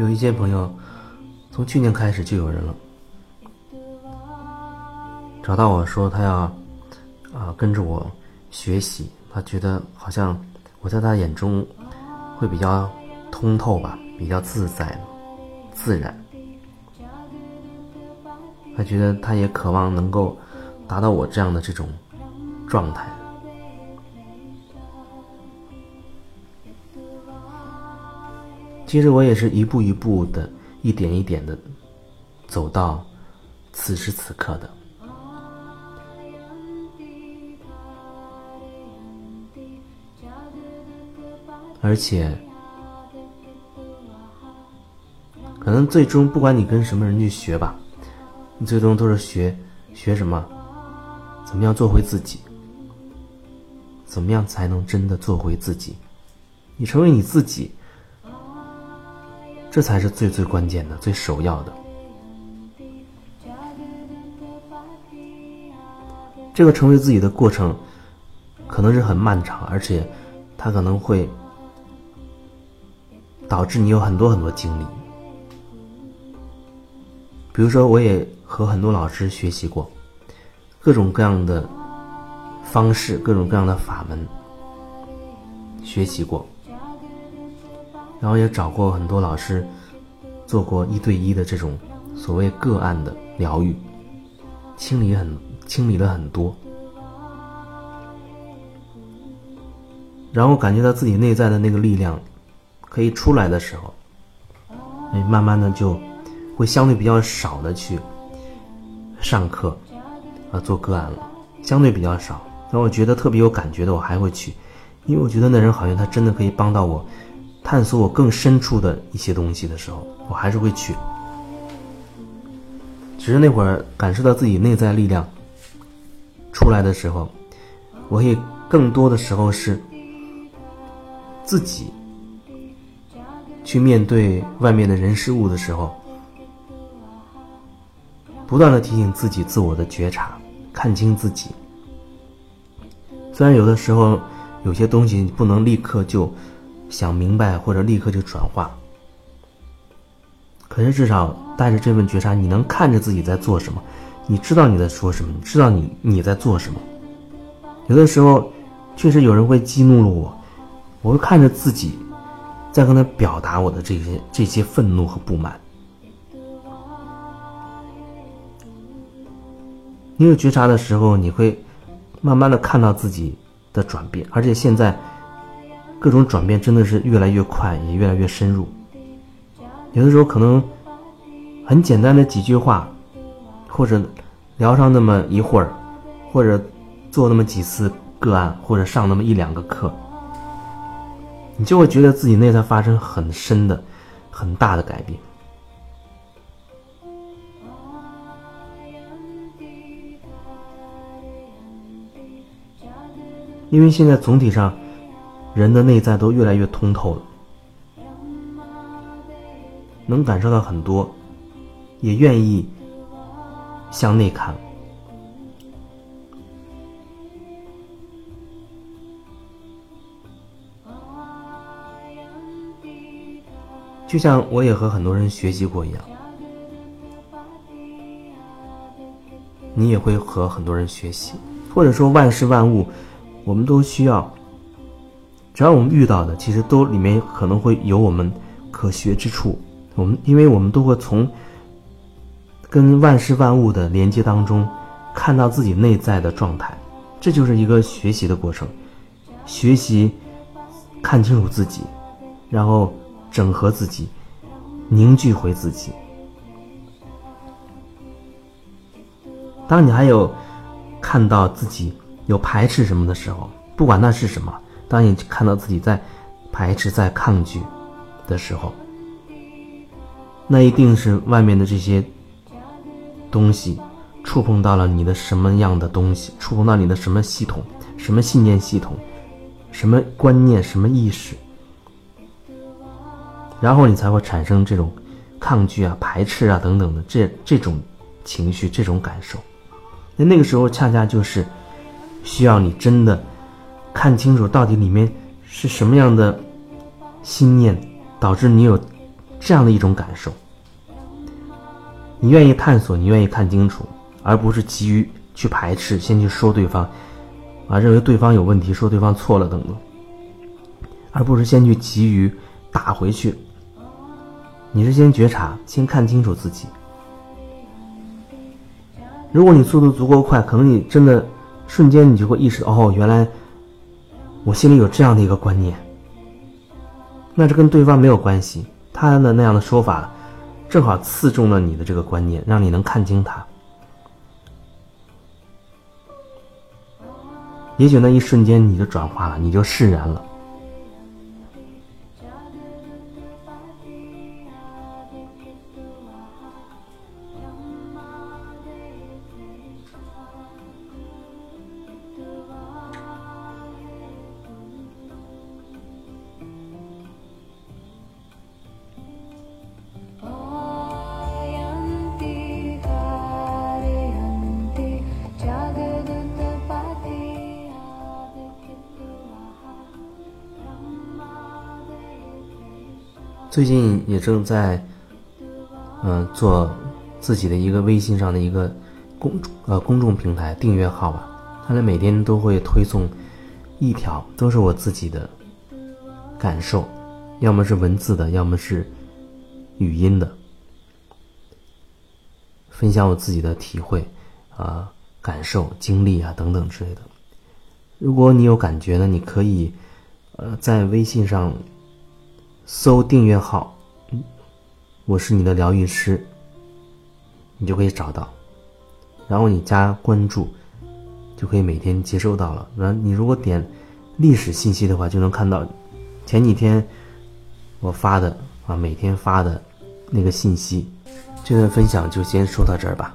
有一些朋友，从去年开始就有人了，找到我说他要啊跟着我学习，他觉得好像我在他眼中会比较通透吧，比较自在、自然。他觉得他也渴望能够达到我这样的这种状态。其实我也是一步一步的，一点一点的走到此时此刻的，而且可能最终不管你跟什么人去学吧，你最终都是学学什么，怎么样做回自己，怎么样才能真的做回自己，你成为你自己。这才是最最关键的、最首要的。这个成为自己的过程，可能是很漫长，而且它可能会导致你有很多很多经历。比如说，我也和很多老师学习过各种各样的方式、各种各样的法门，学习过。然后也找过很多老师，做过一对一的这种所谓个案的疗愈，清理很清理了很多，然后感觉到自己内在的那个力量可以出来的时候，哎，慢慢的就会相对比较少的去上课啊做个案了，相对比较少。然后我觉得特别有感觉的，我还会去，因为我觉得那人好像他真的可以帮到我。探索我更深处的一些东西的时候，我还是会去。只是那会儿感受到自己内在力量出来的时候，我也更多的时候是自己去面对外面的人事物的时候，不断的提醒自己自我的觉察，看清自己。虽然有的时候有些东西不能立刻就。想明白或者立刻就转化，可是至少带着这份觉察，你能看着自己在做什么，你知道你在说什么，你知道你你在做什么。有的时候，确实有人会激怒了我，我会看着自己，在跟他表达我的这些这些愤怒和不满。你有觉察的时候，你会慢慢的看到自己的转变，而且现在。各种转变真的是越来越快，也越来越深入。有的时候可能很简单的几句话，或者聊上那么一会儿，或者做那么几次个案，或者上那么一两个课，你就会觉得自己内在发生很深的、很大的改变。因为现在总体上。人的内在都越来越通透了，能感受到很多，也愿意向内看。就像我也和很多人学习过一样，你也会和很多人学习，或者说万事万物，我们都需要。只要我们遇到的，其实都里面可能会有我们可学之处。我们，因为我们都会从跟万事万物的连接当中，看到自己内在的状态，这就是一个学习的过程。学习看清楚自己，然后整合自己，凝聚回自己。当你还有看到自己有排斥什么的时候，不管那是什么。当你看到自己在排斥、在抗拒的时候，那一定是外面的这些东西触碰到了你的什么样的东西，触碰到你的什么系统、什么信念系统、什么观念、什么意识，然后你才会产生这种抗拒啊、排斥啊等等的这这种情绪、这种感受。那那个时候恰恰就是需要你真的。看清楚到底里面是什么样的心念，导致你有这样的一种感受。你愿意探索，你愿意看清楚，而不是急于去排斥，先去说对方，啊，认为对方有问题，说对方错了等等，而不是先去急于打回去。你是先觉察，先看清楚自己。如果你速度足够快，可能你真的瞬间你就会意识到，哦，原来我心里有这样的一个观念。那这跟对方没有关系，他的那样的说法。正好刺中了你的这个观念，让你能看清他。也许那一瞬间你就转化了，你就释然了。最近也正在，嗯，做自己的一个微信上的一个公呃公众平台订阅号吧。他们每天都会推送一条，都是我自己的感受，要么是文字的，要么是语音的，分享我自己的体会啊、感受、经历啊等等之类的。如果你有感觉呢，你可以呃在微信上。搜订阅号，我是你的疗愈师，你就可以找到，然后你加关注，就可以每天接收到了。然后你如果点历史信息的话，就能看到前几天我发的啊，每天发的那个信息。这段分享就先说到这儿吧。